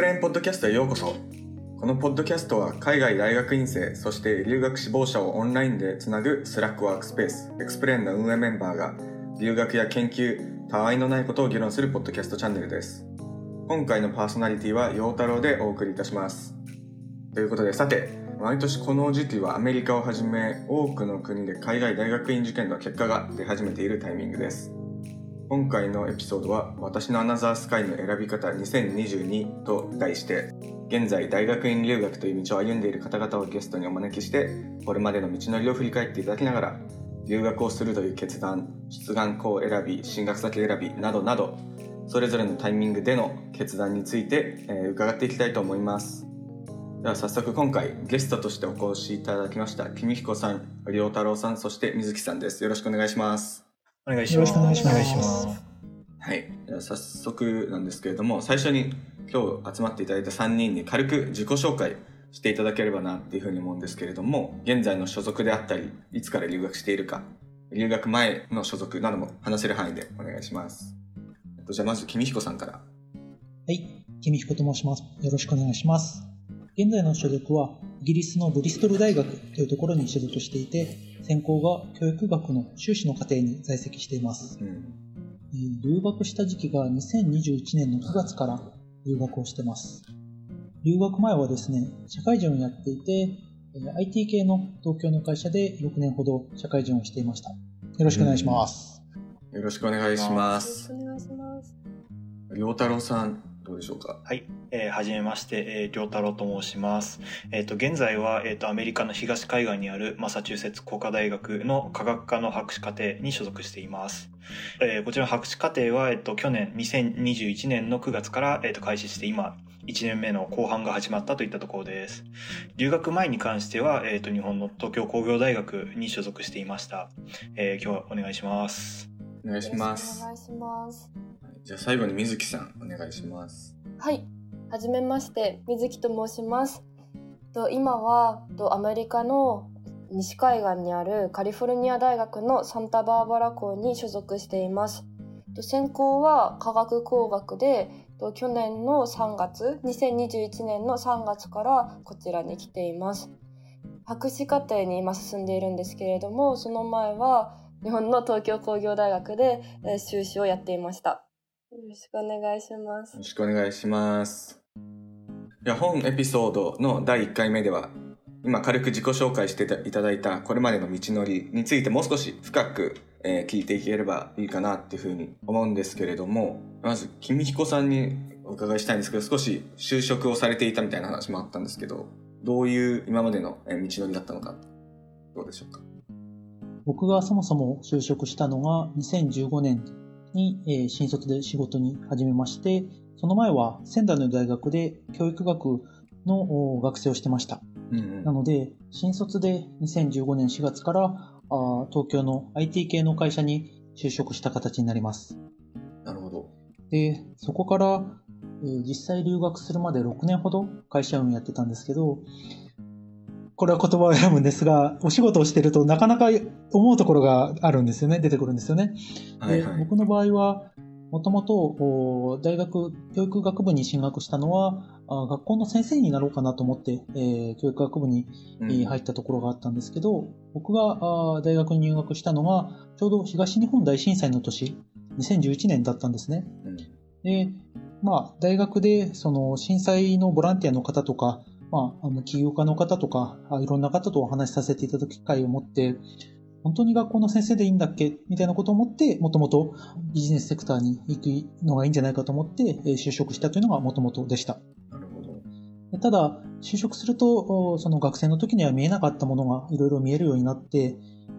プレーンポッドキャストへようこそ。このポッドキャストは海外大学院生そして留学志望者をオンラインでつなぐスラックワークスペースエクスプレーンの運営メンバーが留学や研究たわいのないことを議論するポッドキャストチャンネルです。今回のパーソナリティは陽太郎でお送りいたします。ということでさて毎年この時期はアメリカをはじめ多くの国で海外大学院受験の結果が出始めているタイミングです。今回のエピソードは「私のアナザースカイの選び方2022」と題して現在大学院留学という道を歩んでいる方々をゲストにお招きしてこれまでの道のりを振り返っていただきながら留学をするという決断出願校選び進学先選びなどなどそれぞれのタイミングでの決断について、えー伺っていきたいと思います。では早速今回ゲストとしてお越しいただきました君彦さん良太郎さんそして水木さんです。よろしくお願いします。お願いします。よろしくお願いしますはいでは早速なんですけれども最初に今日集まっていただいた3人に軽く自己紹介していただければなっていうふうに思うんですけれども現在の所属であったりいつから留学しているか留学前の所属なども話せる範囲でお願いしますえっとじゃあまず君彦さんからはい、君彦と申します。よろしくお願いします。現在の所属は、イギリスのブリストル大学というところに所属していて、専攻が教育学の修士の課程に在籍しています。うんえー留学した時期が2021年の9月から留学をしてます。留学前はですね、社会人をやっていて、えー IT 系の東京の会社で6年ほど社会人をしていました。よろしくお願いします。よろしくお願いしますよろしくお願いします。良太郎さんどうでしょうか？はい、えーはじめまして、えー、良太郎と申します。えっ、と現在はえっ、とアメリカの東海岸にあるマサチューセッツ工科大学の科学科の博士課程に所属しています。えーこちらの博士課程はえっ、と去年2021年の9月からえっ、と開始して今1年目の後半が始まったといったところです。留学前に関してはえっ、と日本の東京工業大学に所属していました。えー今日はお願いします。お願いしますお願いします。じゃあ最後に水木さんお願いしますはい、はじめまして、水木と申します。と今はとアメリカの西海岸にあるカリフォルニア大学のサンタバーバラ校に所属しています。と専攻は科学工学でと去年の3月2021年の3月からこちらに来ています博士課程に今進んでいるんですけれどもその前は日本の東京工業大学でえー修士をやっていましたよろしくお願いしますよろしくお願いします。では本エピソードの第1回目では今軽く自己紹介していただいたこれまでの道のりについてもう少し深く、えー聞いていければいいかなっていうふうに思うんですけれどもまず君彦さんにお伺いしたいんですけど少し就職をされていたみたいな話もあったんですけどどういう今までのえー道のりだったのかどうでしょうか？僕がそもそも就職したのが2015年に、えー新卒で仕事に始めまして、その前は仙台の大学で教育学のお学生をしてました。うんなので、新卒で2015年4月からあー東京の IT 系の会社に就職した形になります。なるほどで、そこから、えー実際留学するまで6年ほど会社運やってたんですけど、これは言葉を選ぶんですが、お仕事をしてるとなかなか思うところがあるんですよね、出てくるんですよね。ではいはい僕の場合は、もともとお大学教育学部に進学したのは、あ学校の先生になろうかなと思って、えー教育学部に入ったところがあったんですけど、僕があー大学に入学したのが、ちょうど東日本大震災の年、2011年だったんですね。うんで、まあ、大学で、その、震災のボランティアの方とか、まあ、あの、起業家の方とか、あいろんな方とお話しさせていただく機会を持って、本当に学校の先生でいいんだっけ？みたいなことを思って、もともとビジネスセクターに行くのがいいんじゃないかと思って、えー就職したというのがもともとでした。なるほどでただ、就職すると、おその学生の時には見えなかったものがいろいろ見えるようになって、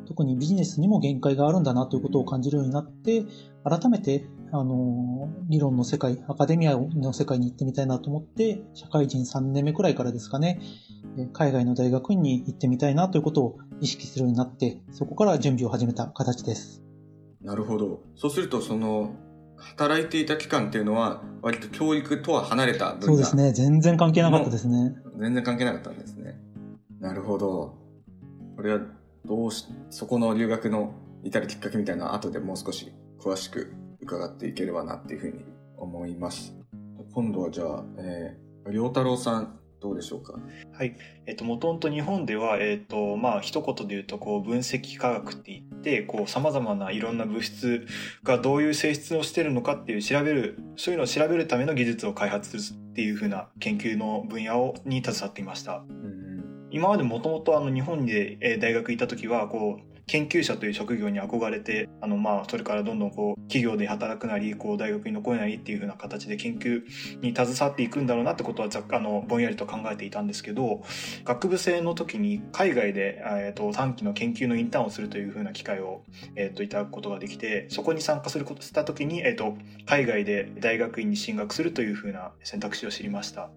特にビジネスにも限界があるんだなということを感じるようになって、改めて、あの、理論の世界、アカデミアの世界に行ってみたいなと思って、社会人3年目くらいからですかね、え海外の大学院に行ってみたいなということを意識するようになって、そこから準備を始めた形です。なるほど。そうするとその働いていた期間っていうのは割と教育とは離れたそうですね、全然関係なかったですね。全然関係なかったんですね。なるほど。これはどうしそこの留学の至るきっかけみたいな後でもう少し詳しく伺っていければなっていうふうに思います。今度はじゃあ、えー良太郎さんどうでしょうか？はい、えっと、もともと日本では、えっと、まあ、一言で言うと、こう、分析科学って言って、こう、様々ないろんな物質がどういう性質をしてるのかっていう調べる、そういうのを調べるための技術を開発するっていう風な研究の分野を、に携わっていました。うん今までもともとあの日本で大学行った時はこう研究者という職業に憧れてあのまあそれからどんどんこう企業で働くなりこう大学に残るなりっていう風な形で研究に携わっていくんだろうなってことはあのぼんやりと考えていたんですけど学部生の時に海外で、えー、と短期の研究のインターンをするという風な機会を、えー、といただくことができてそこに参加することした時に、えー、と海外で大学院に進学するという風な選択肢を知りました。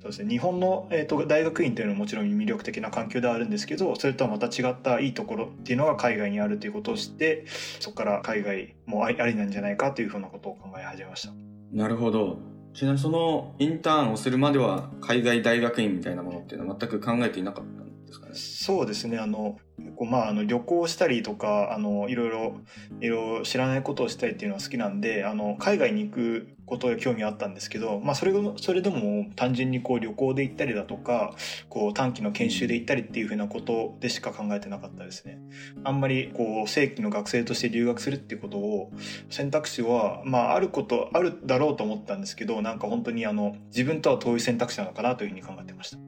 そうですね、日本の、えー、と大学院というのはもちろん魅力的な環境ではあるんですけどそれとはまた違ったいいところっていうのが海外にあるということを知ってそこから海外もありありなんじゃないかというふうなことを考え始めました。なるほど。ちなみにそのインターンをするまでは海外大学院みたいなものっていうのは全く考えていなかったんですかね？そうですね。あのこうまあ、あの旅行したりとかあのいろいろいろいろ知らないことをしたいっていうのは好きなんであの海外に行くことに興味あったんですけど、まあ、それそれでも単純にこう旅行で行ったりだとかこう短期の研修で行ったりっていうふうなことでしか考えてなかったですね。あんまりこう正規の学生として留学するっていうことを選択肢は、まあ、あることあるだろうと思ったんですけどなんか本当にあの自分とは遠い選択肢なのかなというふうに考えてました。う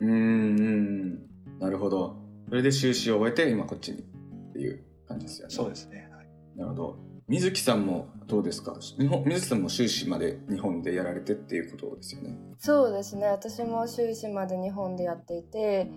ーんうんなるほどそれで修士を終えて今こっちにっていう感じですよね。そうですね、はい。なるほど。水木さんもどうですか？日本水木さんも修士まで日本でやられてっていうことですよね。そうですね。私も修士まで日本でやっていて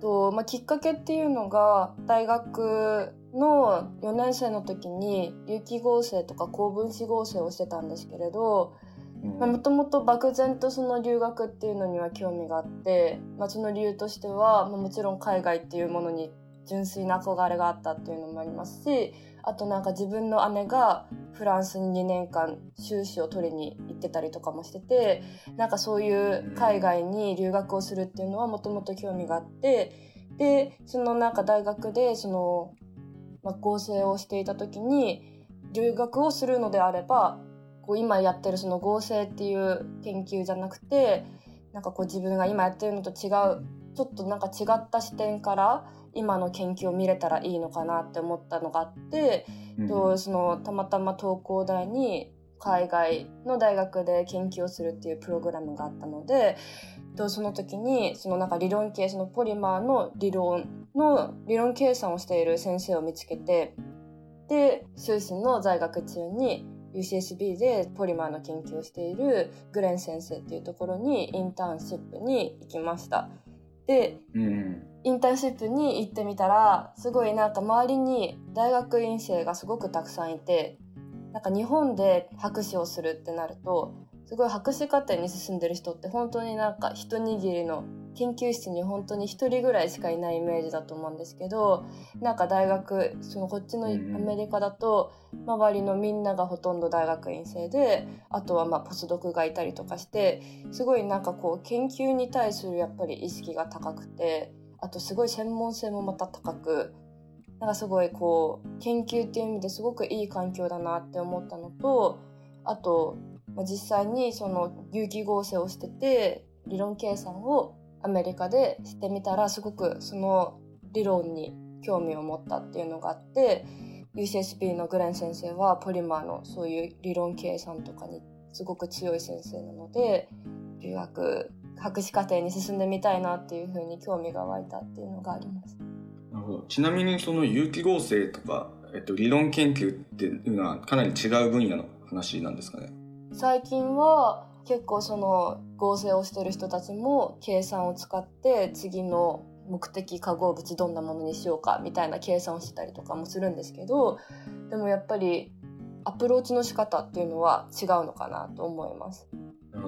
と、まあ、きっかけっていうのが大学の4年生の時に有機合成とか高分子合成をしてたんですけれどうんもともと漠然とその留学っていうのには興味があって、まあ、その理由としては、まあ、もちろん海外っていうものに純粋な憧れがあったっていうのもありますしあとなんか自分の姉がフランスに2年間修士を取りに行ってたりとかもしててなんかそういう海外に留学をするっていうのはもともと興味があってでそのなんか大学でその、まあ、合成をしていた時に留学をするのであればこう今やってるその合成っていう研究じゃなくてなんかこう自分が今やってるのと違うちょっとなんか違った視点から今の研究を見れたらいいのかなって思ったのがあって、うん。とそのたまたま東工大に海外の大学で研究をするっていうプログラムがあったのでとその時にそのなんか理論系そのポリマーの理論の理論計算をしている先生を見つけてで修士の在学中に UCSB でポリマーの研究をしているグレン先生っていうところにインターンシップに行きました。でうんインターンシップに行ってみたらすごいなんか周りに大学院生がすごくたくさんいてなんか日本で博士をするってなるとすごい博士課程に進んでる人って本当になんか一握りの研究室に本当に一人ぐらいしかいないイメージだと思うんですけどなんか大学そのこっちのアメリカだと周りのみんながほとんど大学院生であとはまあポスドクがいたりとかしてすごいなんかこう研究に対するやっぱり意識が高くてあとすごい専門性もまた高くなんかすごいこう研究っていう意味ですごくいい環境だなって思ったのとあと、まあ、実際にその有機合成をしてて理論計算をアメリカでしてみたらすごくその理論に興味を持ったっていうのがあって UCSB のグレン先生はポリマーのそういう理論計算とかにすごく強い先生なので留学博士課程に進んでみたいなっていうふうに興味が湧いたっていうのがあります。なるほどちなみにその有機合成とか、えっと、理論研究っていうのはかなり違う分野の話なんですかね？最近は結構その合成をしてる人たちも計算を使って次の目的化合物どんなものにしようかみたいな計算をしたりとかもするんですけどでもやっぱりアプローチの仕方っていうのは違うのかなと思います。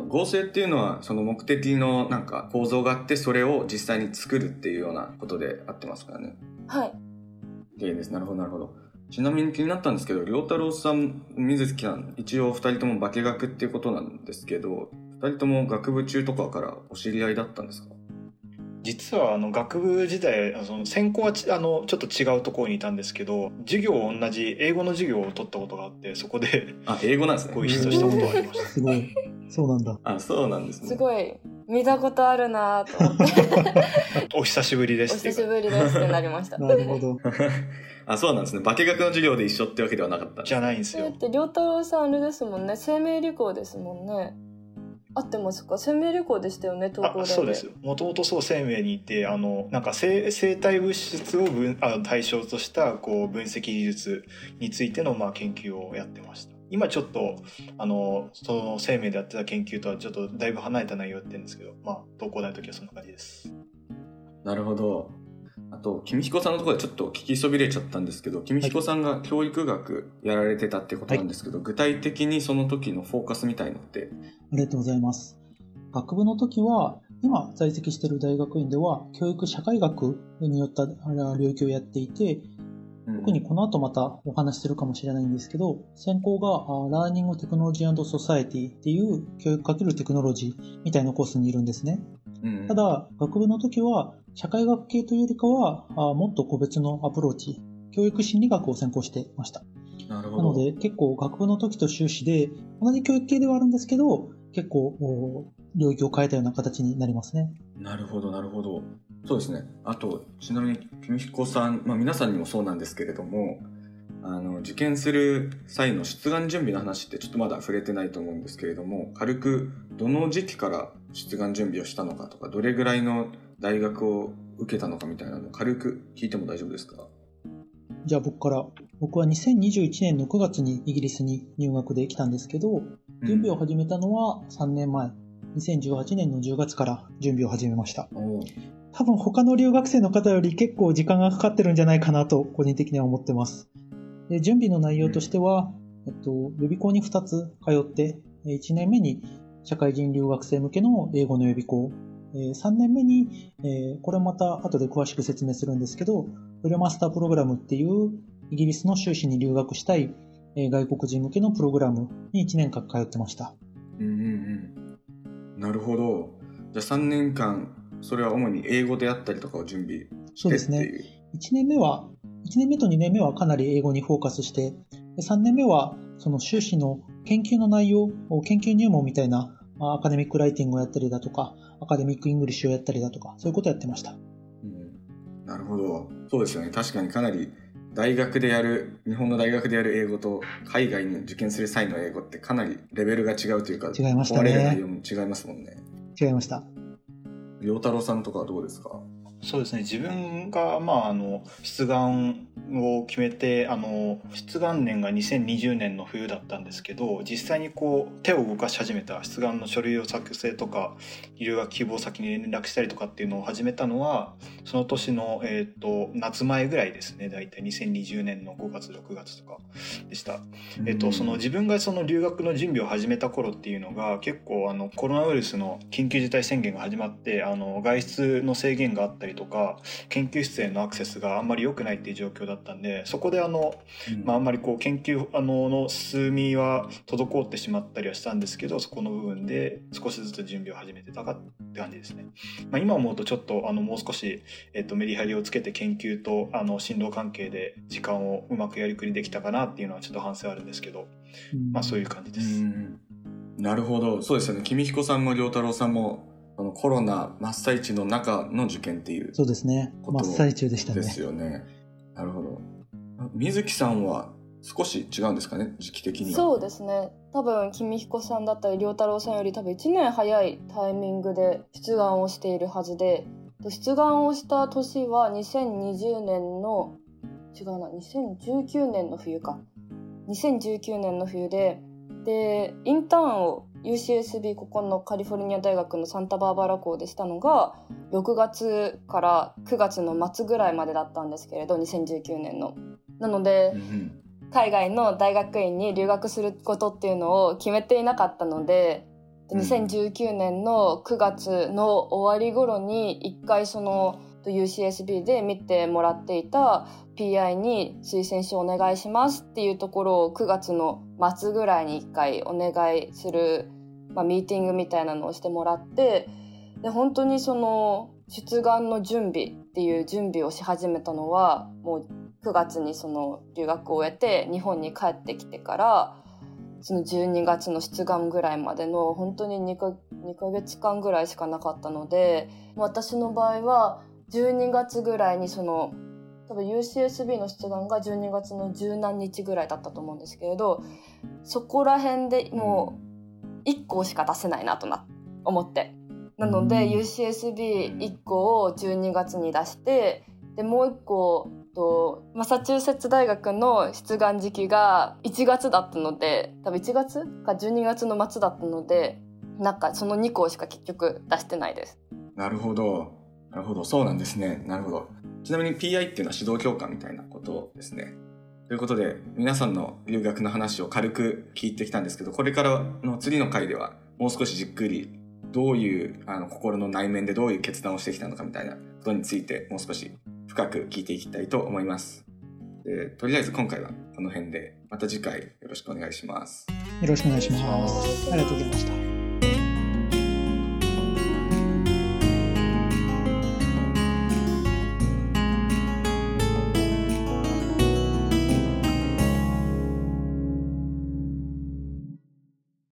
合成っていうのはその目的のなんか構造があってそれを実際に作るっていうようなことで合ってますからね。はい、OK です。なるほどなるほどちなみに気になったんですけど良太郎さん水木さん一応二人とも化学っていうことなんですけど二人とも学部中とかからお知り合いだったんですか？実はあの学部時代あのその専攻はちあのちょっと違うところにいたんですけど授業を同じ英語の授業を取ったことがあってそこであ英語なんですねご一緒したことはありました。すごい。そうなんだ。あ、そうなんですね。すごい見たことあるなと思って。お久しぶりでおす。っていうか久しぶりですってなりました。なるほど。あ、そうなんですね。化学の授業で一緒ってわけではなかったじゃないんですよ。だって良太郎さんあれですもんね。生命旅行ですもんね。合ってますか？生命旅行でしたよね東工大であそうですよ。もともとそう生命にいてあのなんか生生体物質を分あ対象としたこう分析技術についてのまあ研究をやってました今ちょっとあのその生命でやってた研究とはちょっとだいぶ離れた内容やってるんですけどまあ東工大の時はそんな感じですなるほど。あと、君彦さんのところでちょっと聞きそびれちゃったんですけど、君彦さんが教育学やられてたってことなんですけど、具体的にその時のフォーカスみたいのって、ありがとうございます。学部の時は、今在籍している大学院では、教育社会学によったあれは領域をやっていて、特にこの後またお話しするかもしれないんですけど、専攻があラーニングテクノロジーソサエティっていう教育かけるテクノロジーみたいなコースにいるんですね。うん、ただ、学部の時は社会学系というよりかは、あもっと個別のアプローチ、教育心理学を専攻してました。なるほど。なので、結構学部の時と修士で、同じ教育系ではあるんですけど、結構、お領域を変えたような形になりますね。なるほど、なるほど。そうですね。あと、ちなみに、君彦さん、まあ皆さんにもそうなんですけれども、あの、受験する際の出願準備の話ってちょっとまだ触れてないと思うんですけれども、軽くどの時期から出願準備をしたのかとか、どれぐらいの大学を受けたのかみたいなのを軽く聞いても大丈夫ですか？じゃあ僕から、僕は2021年の9月にイギリスに入学できたんですけど、準備を始めたのは3年前、2018年の10月から準備を始めました。多分他の留学生の方より結構時間がかかってるんじゃないかなと個人的には思ってます。で準備の内容としては、えっと、予備校に2つ通って、1年目に社会人留学生向けの英語の予備校、3年目に、えーこれまた後で詳しく説明するんですけど、フルマスタープログラムっていうイギリスの修士に留学したい、えー外国人向けのプログラムに1年間通ってました。うんうんうん。なるほど。じゃあ3年間、それは主に英語であったりとかを準備してってそうですね。いう。1年目は、1年目と2年目はかなり英語にフォーカスして、で3年目はその修士の研究の内容、研究入門みたいなまあアカデミックライティングをやったりだとか、アカデミックイングリッシュをやったりだとか、そういうことをやってました。うんなるほど。そうですよね。確かにかなり大学でやる、日本の大学でやる英語と海外に受験する際の英語ってかなりレベルが違うというか、違いましたねれる内容も違いますもんね。違いました。良太郎さんとかはどうですか？そうですね。自分が、まあ、あの出願を決めてあの出願年が2020年の冬だったんですけど実際にこう手を動かし始めた出願の書類を作成とか留学希望先に連絡したりとかっていうのを始めたのはその年の、えー、と夏前ぐらいですね。大体2020年の5月6月とかでした。えっと、その自分がその留学の準備を始めた頃っていうのが結構あのコロナウイルスの緊急事態宣言が始まってあの外出の制限があったりとか研究室へのアクセスがあんまり良くないっていう状況だったんでそこであの、まあ、あんまりこう研究あのの進みは滞ってしまったりはしたんですけどそこの部分で少しずつ準備を始めてたかって感じですね。まあ、今思うとちょっとあのもう少し、えっと、メリハリをつけて研究とあの進路関係で時間をうまくやりくりできたかなっていうのはちょっと反省あるんですけど、うんまあ、そういう感じでうす。んなるほど。そうですよね。君彦さんも良太郎さんも、あのコロナ真っ最中の中の受験っていうそうですね。真っ最中でしたね。ですよね。なるほど。あ水木さんは少し違うんですかね？時期的には。そうですね多分君彦さんだったり良太郎さんより多分1年早いタイミングで出願をしているはずで出願をした年は2020年の違うな2019年の冬か2019年の冬ででインターンを UCSB ここのカリフォルニア大学のサンタバーバラ校でしたのが6月から9月の末ぐらいまでだったんですけれど2019年の。なので、海外の大学院に留学することっていうのを決めていなかったのでうん2019年の9月の終わり頃に一回その UCSB で見てもらっていた PI に推薦書お願いしますっていうところを9月の末ぐらいに一回お願いする、まあ、ミーティングみたいなのをしてもらってで本当にその出願の準備っていう準備をし始めたのはもう9月にその留学を終えて日本に帰ってきてからその12月の出願ぐらいまでの本当に 2, か2ヶ月間ぐらいしかなかったので私の場合は12月ぐらいにその多分 UCSB の出願が12月の十何日ぐらいだったと思うんですけれどそこら辺でもう1個しか出せないなとな思って。なので UCSB1 個を12月に出してでもう1個とマサチューセッツ大学の出願時期が1月だったので多分1月？か12月の末だったのでなんかその2校しか結局出してないです。なるほどなるほど。そうなんですね。なるほど。ちなみに PI っていうのは指導教官みたいなことですね。ということで皆さんの留学の話を軽く聞いてきたんですけどこれからの次の回ではもう少しじっくりどういうあの心の内面でどういう決断をしてきたのかみたいなことについてもう少し深く聞いていきたいと思います。でとりあえず今回はこの辺でまた次回よろしくお願いします。よろしくお願いします。ありがとうございました。